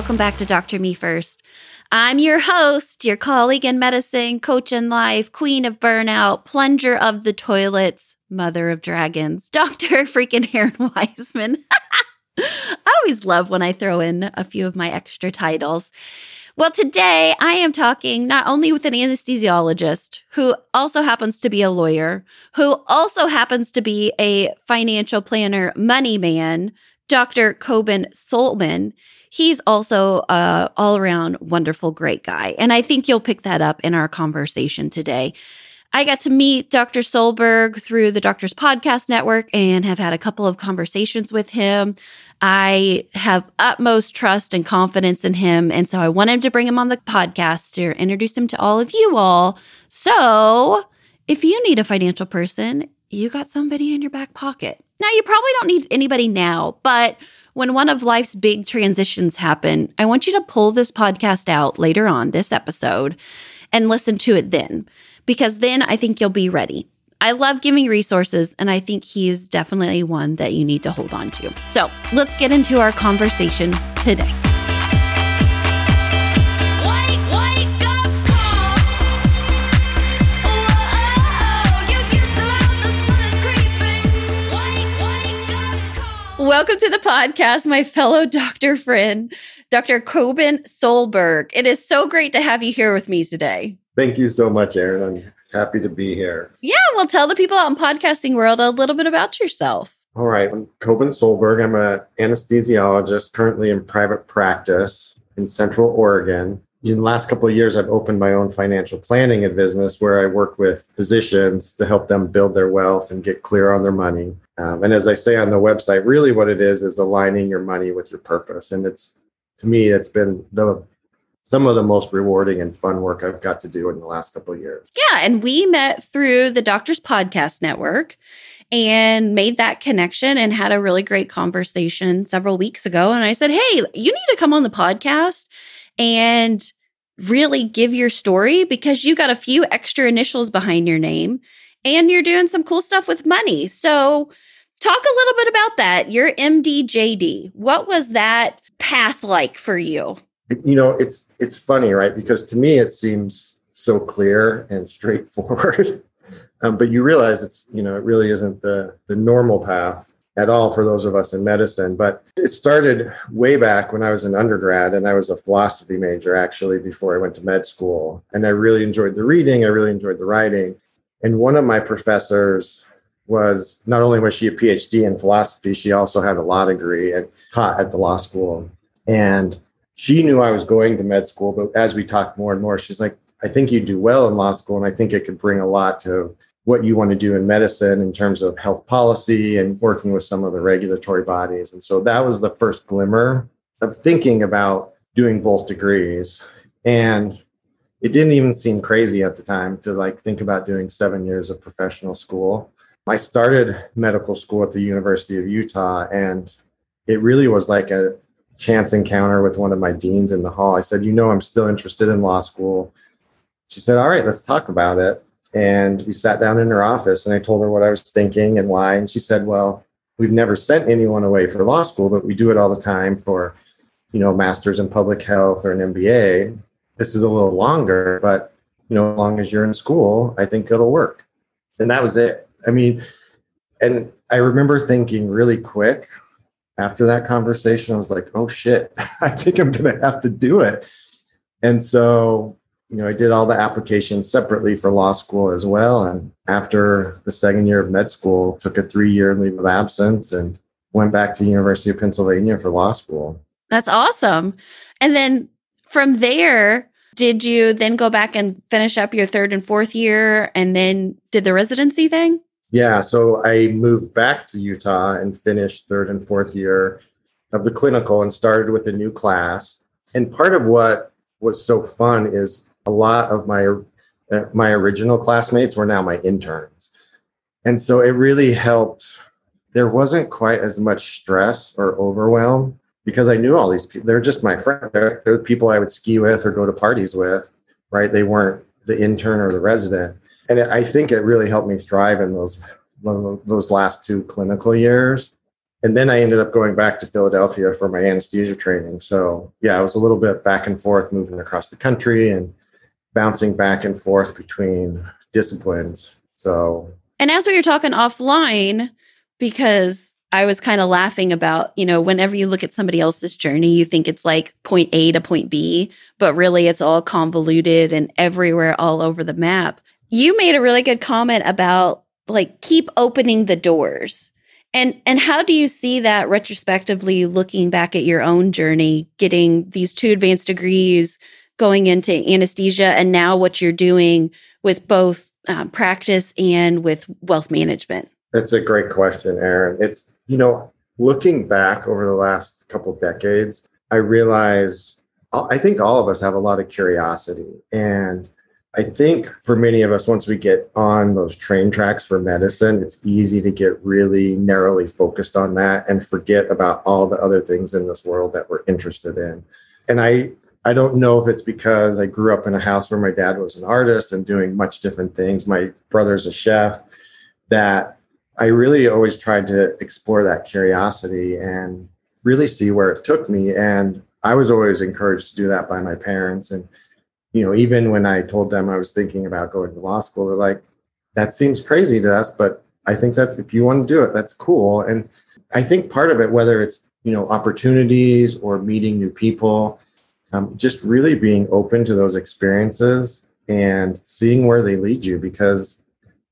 welcome back to Dr. Me First. I'm your host, your colleague in medicine, coach in life, queen of burnout, plunger of the toilets, mother of dragons, Dr. freaking Erin Wiseman. I always love when I throw in a few of my extra titles. Well, today I am talking not only with an anesthesiologist who also happens to be a lawyer, who also happens to be a financial planner, money man, Dr. Coben Solman. He's also a all around wonderful, great guy. And I think you'll pick that up in our conversation today. I got to meet Dr. Solberg through the Doctors Podcast Network and have had a couple of conversations with him. I have utmost trust and confidence in him. And so I wanted to bring him on the podcast to introduce him to all of you all. So if you need a financial person, you got somebody in your back pocket. Now, you probably don't need anybody now, but when one of life's big transitions happen, I want you to pull this podcast out later on, this episode, and listen to it then, because then I think you'll be ready. I love giving resources, and I think he's definitely one that you need to hold on to. So let's get into our conversation today. Welcome to the podcast, my fellow doctor friend, Dr. Coben Solberg. It is so great to have you here with me today. Thank you so much, Erin. I'm happy to be here. Yeah, well, tell the people out in podcasting world a little bit about yourself. All right, I'm Coben Solberg. I'm an anesthesiologist currently in private practice in Central Oregon. In the last couple of years, I've opened my own financial planning and business where I work with physicians to help them build their wealth and get clear on their money. Um, and as I say on the website, really what it is is aligning your money with your purpose. And it's to me, it's been the some of the most rewarding and fun work I've got to do in the last couple of years. Yeah, and we met through the Doctors Podcast Network and made that connection and had a really great conversation several weeks ago. And I said, Hey, you need to come on the podcast and really give your story because you got a few extra initials behind your name and you're doing some cool stuff with money. So, talk a little bit about that. Your MDJD. What was that path like for you? You know, it's it's funny, right? Because to me it seems so clear and straightforward. um, but you realize it's, you know, it really isn't the the normal path at all for those of us in medicine. But it started way back when I was an undergrad and I was a philosophy major actually before I went to med school. And I really enjoyed the reading, I really enjoyed the writing. And one of my professors was not only was she a PhD in philosophy, she also had a law degree and taught at the law school. And she knew I was going to med school, but as we talked more and more, she's like, I think you do well in law school, and I think it could bring a lot to what you want to do in medicine in terms of health policy and working with some of the regulatory bodies. And so that was the first glimmer of thinking about doing both degrees. And it didn't even seem crazy at the time to like think about doing seven years of professional school. I started medical school at the University of Utah, and it really was like a chance encounter with one of my deans in the hall. I said, You know, I'm still interested in law school. She said, All right, let's talk about it. And we sat down in her office, and I told her what I was thinking and why. And she said, Well, we've never sent anyone away for law school, but we do it all the time for, you know, master's in public health or an MBA. This is a little longer, but, you know, as long as you're in school, I think it'll work. And that was it I mean, and I remember thinking really quick after that conversation, I was like, oh shit, I think I'm going to have to do it. And so, you know, I did all the applications separately for law school as well. And after the second year of med school, took a three year leave of absence and went back to University of Pennsylvania for law school. That's awesome. And then from there, did you then go back and finish up your third and fourth year and then did the residency thing? Yeah, so I moved back to Utah and finished third and fourth year of the clinical and started with a new class. And part of what was so fun is a lot of my uh, my original classmates were now my interns. And so it really helped. There wasn't quite as much stress or overwhelm because I knew all these people. They're just my friends. They're, they're people I would ski with or go to parties with, right? They weren't the intern or the resident and it, I think it really helped me thrive in those those last two clinical years. and then I ended up going back to Philadelphia for my anesthesia training. So yeah, I was a little bit back and forth, moving across the country and bouncing back and forth between disciplines. So and as we were talking offline, because I was kind of laughing about, you know, whenever you look at somebody else's journey, you think it's like point A to point B, but really it's all convoluted and everywhere all over the map. You made a really good comment about like keep opening the doors. And and how do you see that retrospectively looking back at your own journey, getting these two advanced degrees, going into anesthesia and now what you're doing with both um, practice and with wealth management? That's a great question, Erin. It's, you know, looking back over the last couple decades, I realize I think all of us have a lot of curiosity. And I think for many of us, once we get on those train tracks for medicine, it's easy to get really narrowly focused on that and forget about all the other things in this world that we're interested in. And I, I don't know if it's because I grew up in a house where my dad was an artist and doing much different things. My brother's a chef that I really always tried to explore that curiosity and really see where it took me. And I was always encouraged to do that by my parents. And, you know, even when I told them I was thinking about going to law school, they're like, that seems crazy to us, but I think that's if you want to do it, that's cool. And I think part of it, whether it's, you know, opportunities or meeting new people, um, just really being open to those experiences and seeing where they lead you because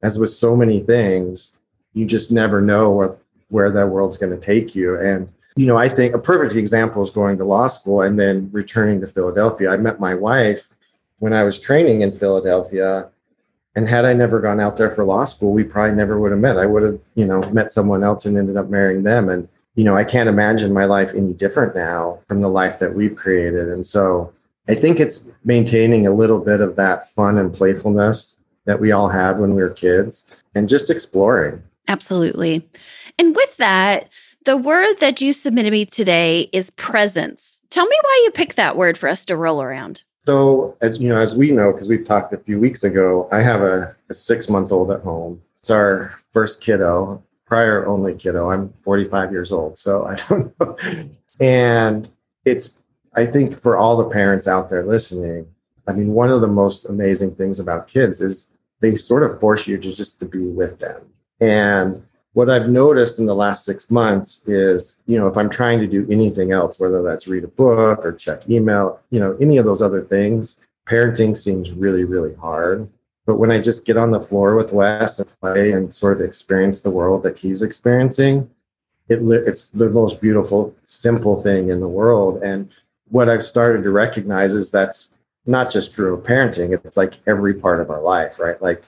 as with so many things you just never know what, where that world's going to take you. And, you know, I think a perfect example is going to law school and then returning to Philadelphia. I met my wife when I was training in Philadelphia. And had I never gone out there for law school, we probably never would have met. I would have, you know, met someone else and ended up marrying them. And, you know, I can't imagine my life any different now from the life that we've created. And so I think it's maintaining a little bit of that fun and playfulness that we all had when we were kids and just exploring. Absolutely. And with that, the word that you submitted me today is presence. Tell me why you picked that word for us to roll around. So, as you know, as we know, because we've talked a few weeks ago, I have a, a six month old at home. It's our first kiddo, prior only kiddo. I'm 45 years old, so I don't know. And it's, I think, for all the parents out there listening, I mean, one of the most amazing things about kids is they sort of force you to just to be with them and what I've noticed in the last six months is, you know, if I'm trying to do anything else, whether that's read a book or check email, you know, any of those other things, parenting seems really, really hard. But when I just get on the floor with Wes and play and sort of experience the world that he's experiencing, it, it's the most beautiful, simple thing in the world. And what I've started to recognize is that's not just true of parenting, it's like every part of our life, right? Like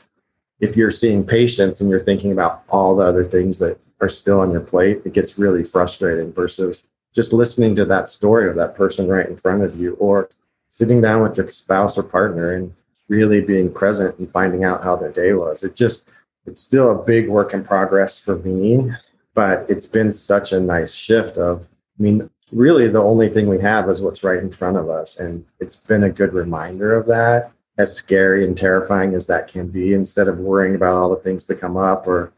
if you're seeing patients and you're thinking about all the other things that are still on your plate, it gets really frustrating versus just listening to that story of that person right in front of you or sitting down with your spouse or partner and really being present and finding out how their day was. It just, it's still a big work in progress for me, but it's been such a nice shift of, I mean, really the only thing we have is what's right in front of us. And it's been a good reminder of that as scary and terrifying as that can be, instead of worrying about all the things that come up or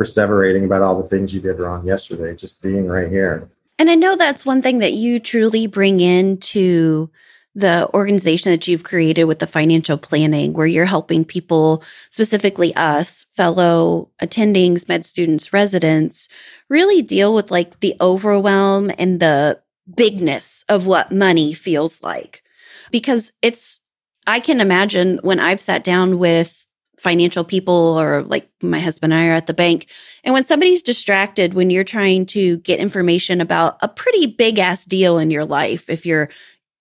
perseverating about all the things you did wrong yesterday, just being right here. And I know that's one thing that you truly bring into the organization that you've created with the financial planning, where you're helping people, specifically us, fellow attendings, med students, residents, really deal with like the overwhelm and the bigness of what money feels like. Because it's I can imagine when I've sat down with financial people or like my husband and I are at the bank. And when somebody's distracted, when you're trying to get information about a pretty big ass deal in your life, if you're,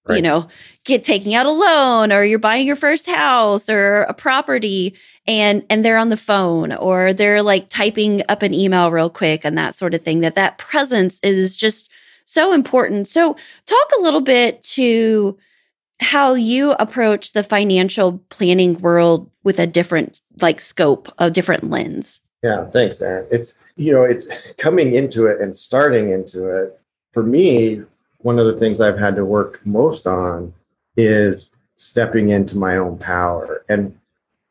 right. you know, get taking out a loan or you're buying your first house or a property and and they're on the phone or they're like typing up an email real quick and that sort of thing that that presence is just so important. So talk a little bit to how you approach the financial planning world with a different like scope, a different lens. Yeah, thanks, Erin. It's you know, it's coming into it and starting into it. For me, one of the things I've had to work most on is stepping into my own power. And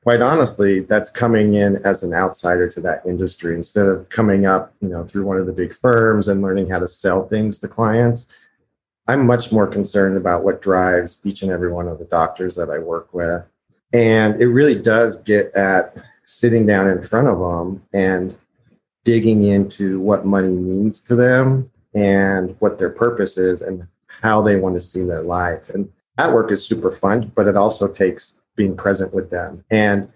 quite honestly, that's coming in as an outsider to that industry instead of coming up, you know, through one of the big firms and learning how to sell things to clients. I'm much more concerned about what drives each and every one of the doctors that I work with. And it really does get at sitting down in front of them and digging into what money means to them and what their purpose is and how they want to see their life. And that work is super fun, but it also takes being present with them. And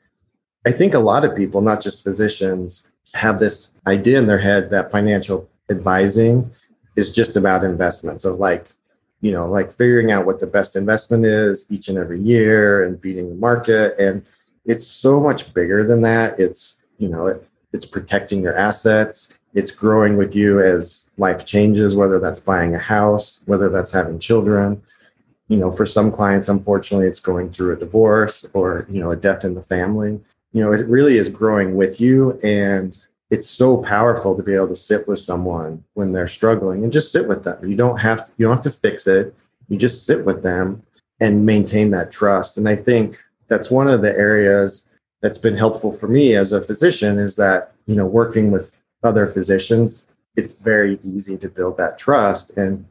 I think a lot of people, not just physicians, have this idea in their head that financial advising is just about investments of like, you know, like figuring out what the best investment is each and every year and beating the market. And it's so much bigger than that. It's, you know, it, it's protecting your assets. It's growing with you as life changes, whether that's buying a house, whether that's having children. You know for some clients unfortunately it's going through a divorce or you know a death in the family. You know it really is growing with you and it's so powerful to be able to sit with someone when they're struggling and just sit with them. You don't have to you don't have to fix it. You just sit with them and maintain that trust. And i think that's one of the areas that's been helpful for me as a physician is that you know working with other physicians it's very easy to build that trust and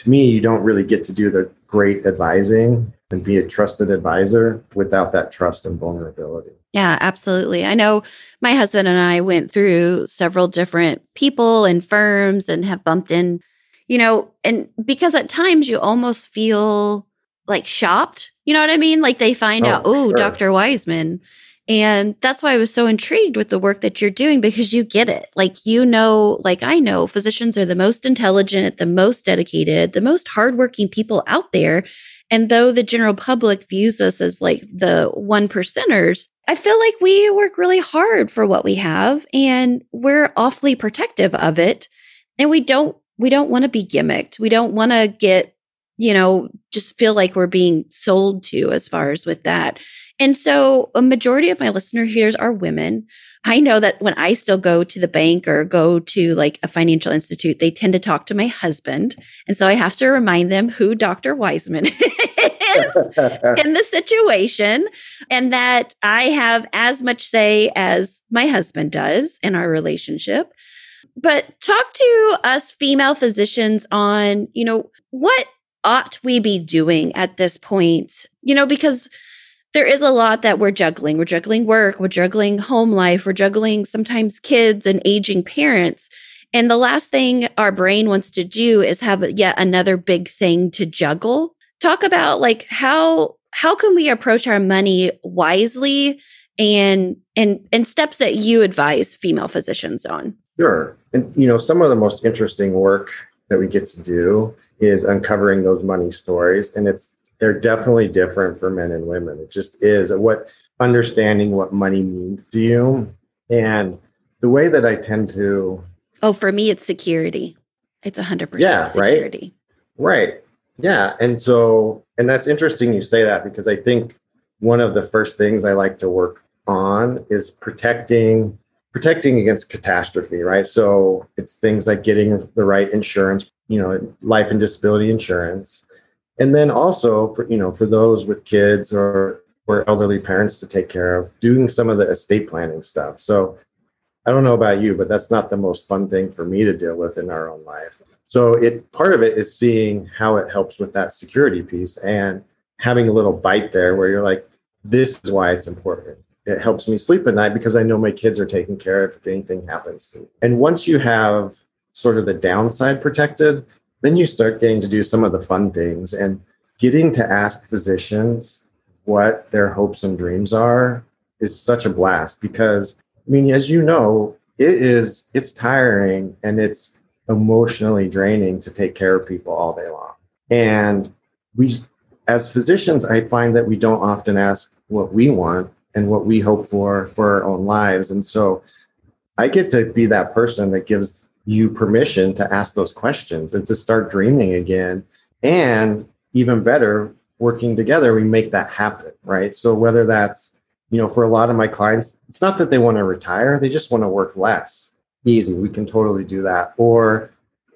to me, you don't really get to do the great advising and be a trusted advisor without that trust and vulnerability. Yeah, absolutely. I know my husband and I went through several different people and firms and have bumped in, you know, and because at times you almost feel like shopped, you know what I mean? Like they find oh, out, oh, sure. Dr. Wiseman and that's why I was so intrigued with the work that you're doing because you get it. Like, you know, like I know physicians are the most intelligent, the most dedicated, the most hardworking people out there. And though the general public views us as like the one percenters, I feel like we work really hard for what we have and we're awfully protective of it. And we don't, we don't want to be gimmicked. We don't want to get, you know, just feel like we're being sold to as far as with that. And so a majority of my listener here are women. I know that when I still go to the bank or go to like a financial institute, they tend to talk to my husband. And so I have to remind them who Dr. Wiseman is in the situation and that I have as much say as my husband does in our relationship. But talk to us female physicians on, you know, what ought we be doing at this point? You know, because there is a lot that we're juggling. We're juggling work, we're juggling home life, we're juggling sometimes kids and aging parents. And the last thing our brain wants to do is have yet another big thing to juggle. Talk about like how how can we approach our money wisely and and and steps that you advise female physicians on. Sure. And you know, some of the most interesting work that we get to do is uncovering those money stories and it's they're definitely different for men and women. It just is what understanding what money means to you. And the way that I tend to Oh, for me it's security. It's a hundred percent yeah, security. Right. Right. Yeah. And so and that's interesting you say that because I think one of the first things I like to work on is protecting protecting against catastrophe, right? So it's things like getting the right insurance, you know, life and disability insurance, and then also for, you know for those with kids or or elderly parents to take care of doing some of the estate planning stuff. So i don't know about you but that's not the most fun thing for me to deal with in our own life. So it part of it is seeing how it helps with that security piece and having a little bite there where you're like this is why it's important. It helps me sleep at night because i know my kids are taken care of if anything happens to me. And once you have sort of the downside protected then you start getting to do some of the fun things and getting to ask physicians what their hopes and dreams are is such a blast because i mean as you know it is it's tiring and it's emotionally draining to take care of people all day long. And we as physicians i find that we don't often ask what we want and what we hope for for our own lives. And so i get to be that person that gives you permission to ask those questions and to start dreaming again. And even better, working together, we make that happen, right? So whether that's, you know, for a lot of my clients, it's not that they want to retire, they just want to work less. Easy, we can totally do that. Or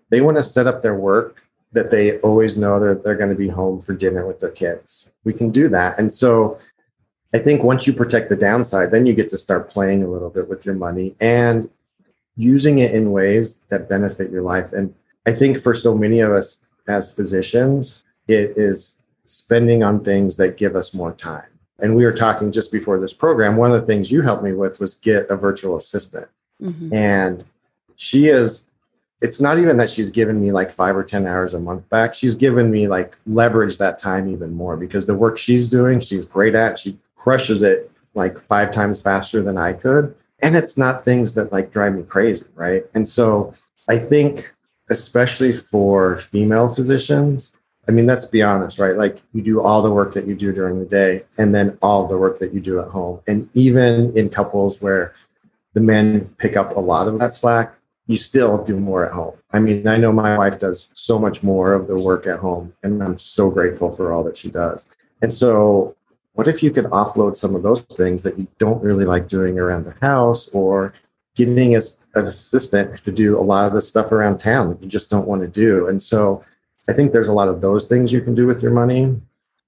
they want to set up their work that they always know that they're going to be home for dinner with their kids. We can do that. And so I think once you protect the downside, then you get to start playing a little bit with your money and using it in ways that benefit your life. And I think for so many of us as physicians, it is spending on things that give us more time. And we were talking just before this program. One of the things you helped me with was get a virtual assistant. Mm-hmm. And she is, it's not even that she's given me like five or 10 hours a month back. She's given me like leverage that time even more because the work she's doing, she's great at. She crushes it like five times faster than I could. And it's not things that like drive me crazy. Right. And so I think, especially for female physicians, I mean, let's be honest, right? Like you do all the work that you do during the day and then all the work that you do at home. And even in couples where the men pick up a lot of that slack, you still do more at home. I mean, I know my wife does so much more of the work at home, and I'm so grateful for all that she does. And so, what if you could offload some of those things that you don't really like doing around the house or getting as an assistant to do a lot of the stuff around town that you just don't want to do? And so, I think there's a lot of those things you can do with your money.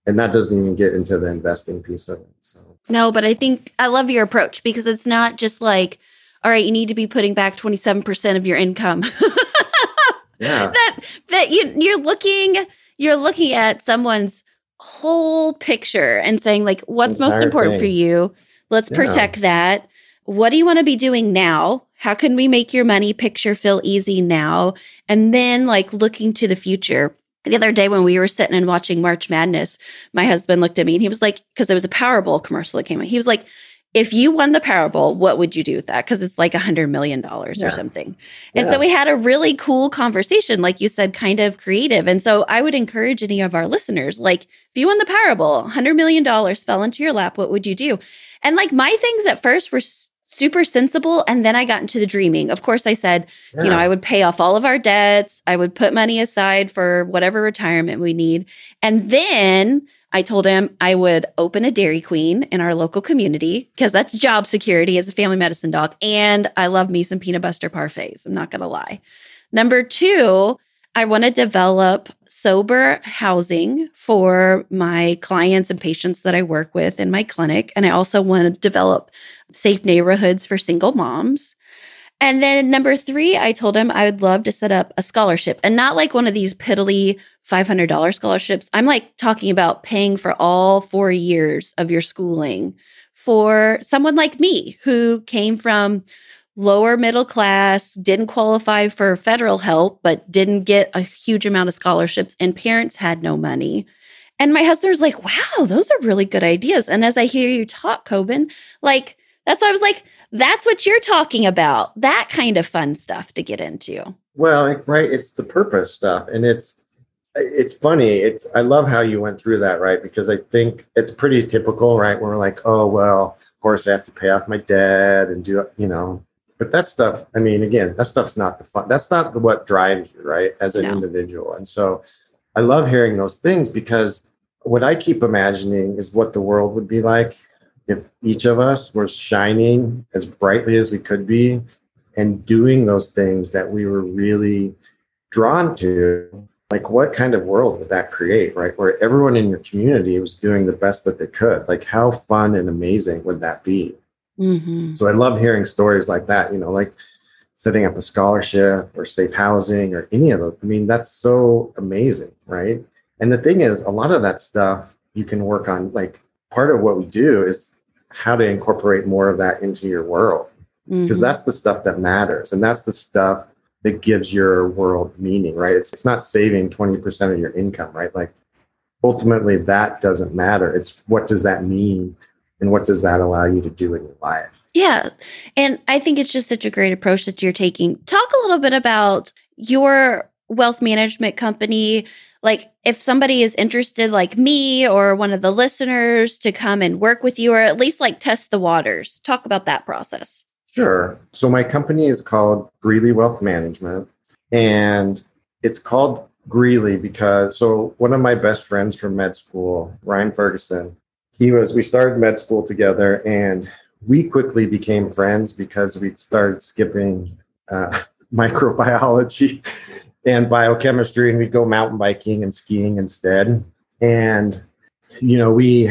And that doesn't even get into the investing piece of it. So no, but I think I love your approach because it's not just like, all right, you need to be putting back 27% of your income. yeah. That that you you're looking you're looking at someone's whole picture and saying like what's most important thing. for you? Let's yeah. protect that. What do you want to be doing now? How can we make your money picture feel easy now? And then like looking to the future. The other day when we were sitting and watching March Madness, my husband looked at me and he was like, because there was a Powerball commercial that came out. He was like, if you won the Powerball, what would you do with that? Because it's like a hundred million dollars yeah. or something. And yeah. so we had a really cool conversation, like you said, kind of creative. And so I would encourage any of our listeners, like, if you won the Powerball, hundred million dollars fell into your lap, what would you do? And like my things at first were super sensible. And then I got into the dreaming. Of course, I said, yeah. you know, I would pay off all of our debts. I would put money aside for whatever retirement we need. And then I told him I would open a Dairy Queen in our local community because that's job security as a family medicine doc. And I love me some peanut butter parfaits. I'm not going to lie. Number two, I want to develop sober housing for my clients and patients that I work with in my clinic. And I also want to develop safe neighborhoods for single moms. And then number three, I told him I would love to set up a scholarship and not like one of these piddly $500 scholarships. I'm like talking about paying for all four years of your schooling for someone like me who came from lower middle class, didn't qualify for federal help, but didn't get a huge amount of scholarships, and parents had no money. And my husband was like, wow, those are really good ideas. And as I hear you talk, Coben, like, that's why I was like, that's what you're talking about. That kind of fun stuff to get into. Well, right. It's the purpose stuff. And it's, it's funny. It's, I love how you went through that, right? Because I think it's pretty typical, right? Where we're like, oh, well, of course I have to pay off my debt and do, you know, but that stuff, I mean, again, that stuff's not the fun. That's not what drives you, right? As an no. individual. And so I love hearing those things because what I keep imagining is what the world would be like if each of us were shining as brightly as we could be and doing those things that we were really drawn to like what kind of world would that create right? Where everyone in your community was doing the best that they could. Like how fun and amazing would that be? Mm-hmm. so i love hearing stories like that you know like setting up a scholarship or safe housing or any of those. I mean that's so amazing right? And the thing is a lot of that stuff you can work on like part of what we do is how to incorporate more of that into your world. Because mm-hmm. that's the stuff that matters and that's the stuff that gives your world meaning right? It's, it's not saving 20% of your income right? Like ultimately that doesn't matter. It's what does that mean and what does that allow you to do in your life? Yeah. And i think it's just such a great approach that you're taking. Talk a little bit about your wealth management company. Like if somebody is interested like me or one of the listeners to come and work with you or at least like test the waters. Talk about that process sure so my company is called greeley wealth management and it's called greeley because so one of my best friends from med school ryan ferguson he was we started med school together and we quickly became friends because we started skipping uh, microbiology and biochemistry and we'd go mountain biking and skiing instead and you know we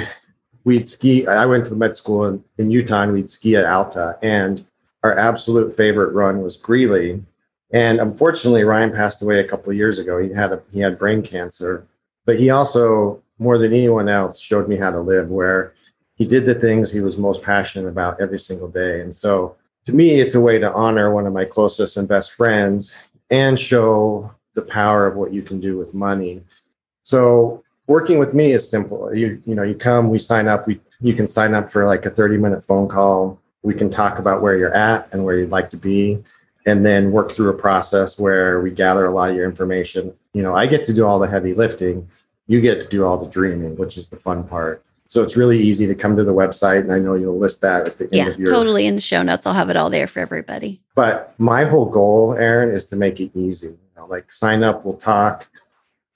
we'd ski. I went to med school in, in Utah and we'd ski at Alta. And our absolute favorite run was Greeley. And unfortunately, Ryan passed away a couple of years ago. He had a, he had brain cancer, but he also, more than anyone else, showed me how to live. Where he did the things he was most passionate about every single day. And so, to me, it's a way to honor one of my closest and best friends and show the power of what you can do with money. So, working with me is simple. You you know, you come, we sign up. We you can sign up for like a thirty minute phone call. We can talk about where you're at and where you'd like to be and then work through a process where we gather a lot of your information. You know, I get to do all the heavy lifting. You get to do all the dreaming, which is the fun part. So it's really easy to come to the website, and I know you'll list that at the yeah, end of your. totally in the show notes. I'll have it all there for everybody. But my whole goal, Erin is to make it easy. You know, like sign up, we'll talk.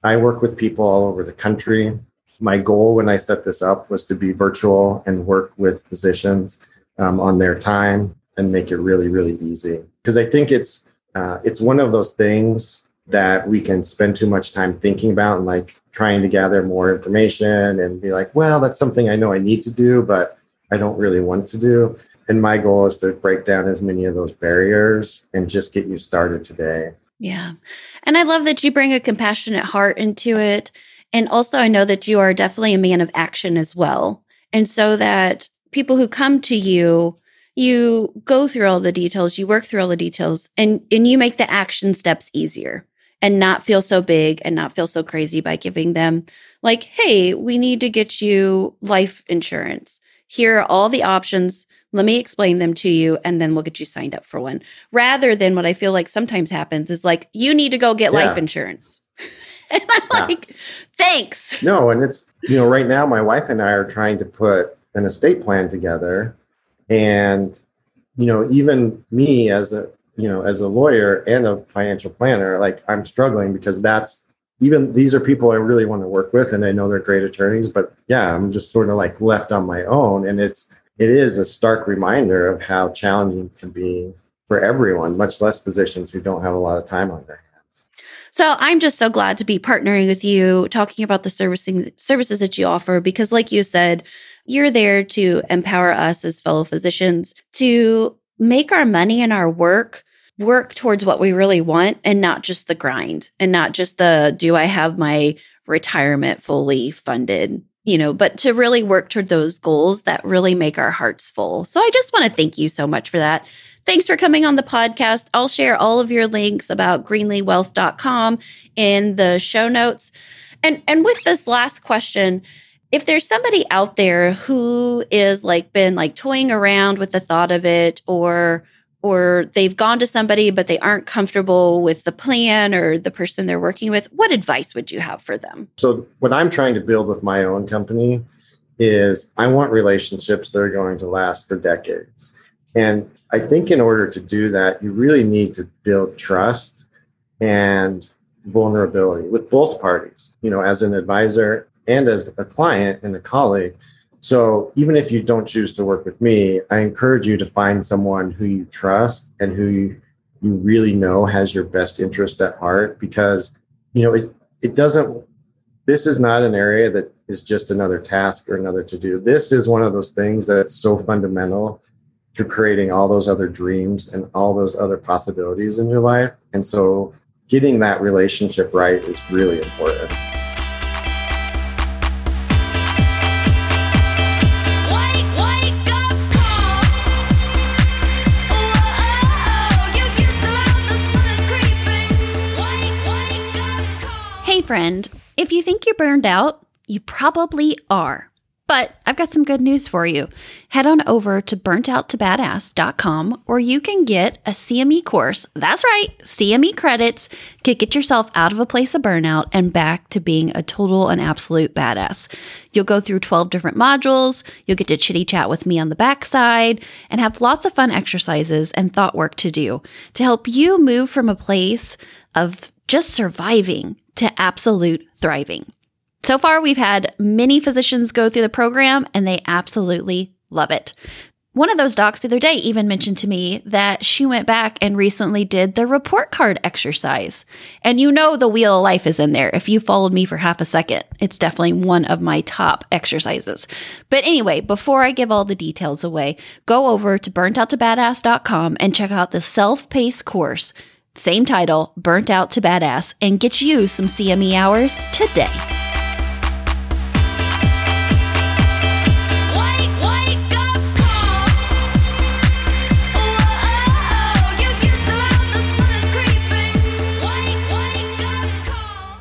I work with people all over the country. My goal when I set this up was to be virtual and work with physicians um, on their time and make it really, really easy because I think it's uh, it's one of those things that we can spend too much time thinking about and like trying to gather more information and be like, well, that's something I know I need to do, but I don't really want to do. And my goal is to break down as many of those barriers and just get you started today. Yeah. And I love that you bring a compassionate heart into it. And also, I know that you are definitely a man of action as well. And so that people who come to you you go through all the details, you work through all the details, and and you make the action steps easier and not feel so big and not feel so crazy by giving them like, hey, we need to get you life insurance. Here are all the options. Let me explain them to you, and then we'll get you signed up for one. Rather than what I feel like sometimes happens is like, you need to go get yeah. life insurance. and I'm yeah. like, thanks. No, and it's, you know, right now my wife and I are trying to put an estate plan together. And you know even me as a you know as a lawyer and a financial planner like i'm struggling because that's even these are people i really want to work with and i know they're great attorneys but yeah i'm just sort of like left on my own. And it's it is a stark reminder of how challenging it can be for everyone much less physicians who don't have a lot of time on their hands. So i'm just so glad to be partnering with you talking about the servicing services that you offer because like you said you're there to empower us as fellow physicians to make our money and our work work towards what we really want and not just the grind and not just the do I have my retirement fully funded, you know, but to really work toward those goals that really make our hearts full. So I just want to thank you so much for that. Thanks for coming on the podcast. I'll share all of your links about greeleywealth.com in the show notes. And and with this last question, if there's somebody out there who is like been like toying around with the thought of it or or they've gone to somebody but they aren't comfortable with the plan or the person they're working with what advice would you have for them? So what i'm trying to build with my own company is i want relationships that are going to last for decades. And i think in order to do that you really need to build trust and vulnerability with both parties you know as an advisor and as a client and a colleague. So even if you don't choose to work with me, I encourage you to find someone who you trust and who you, you really know has your best interest at heart because you know it it doesn't this is not an area that is just another task or another to do. This is one of those things that's so fundamental to creating all those other dreams and all those other possibilities in your life. And so getting that relationship right is really important. Friend, if you think you're burned out, you probably are. But I've got some good news for you. Head on over to burnouttobadass.com where you can get a CME course. That's right, CME credits to get yourself out of a place of burnout and back to being a total and absolute badass. You'll go through 12 different modules, you'll get to chitty chat with me on the backside, and have lots of fun exercises and thought work to do to help you move from a place of just surviving to absolute thriving. So far, we've had many physicians go through the program and they absolutely love it. One of those docs the other day even mentioned to me that she went back and recently did the report card exercise. And you know, the wheel of life is in there. If you followed me for half a second, it's definitely one of my top exercises. But anyway, before I give all the details away, go over to burnouttobadass.com and check out the self paced course. Same title, Burnt Out to Badass, and get you some CME hours today.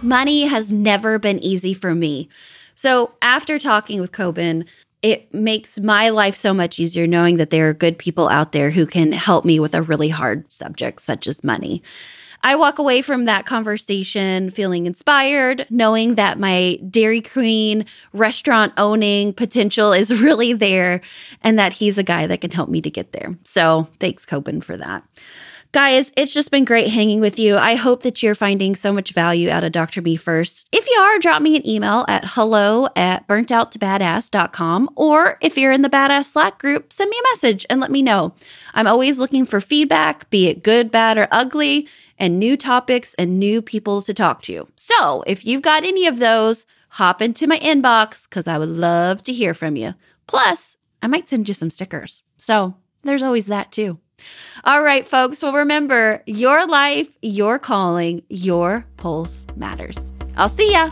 Money has never been easy for me. So, after talking with Coben, it makes my life so much easier knowing that there are good people out there who can help me with a really hard subject, such as money. I walk away from that conversation feeling inspired, knowing that my Dairy Queen restaurant owning potential is really there and that he's a guy that can help me to get there. So thanks, Coben, for that. Guys, it's just been great hanging with you. I hope that you're finding so much value out of Dr. Me First. If you are, drop me an email at hello at burnouttobadass.com. Or if you're in the Badass Slack group, send me a message and let me know. I'm always looking for feedback, be it good, bad, or ugly, and new topics and new people to talk to. So if you've got any of those, hop into my inbox because I would love to hear from you. Plus, I might send you some stickers. So there's always that too. All right, folks. Well, remember your life, your calling, your pulse matters. I'll see ya.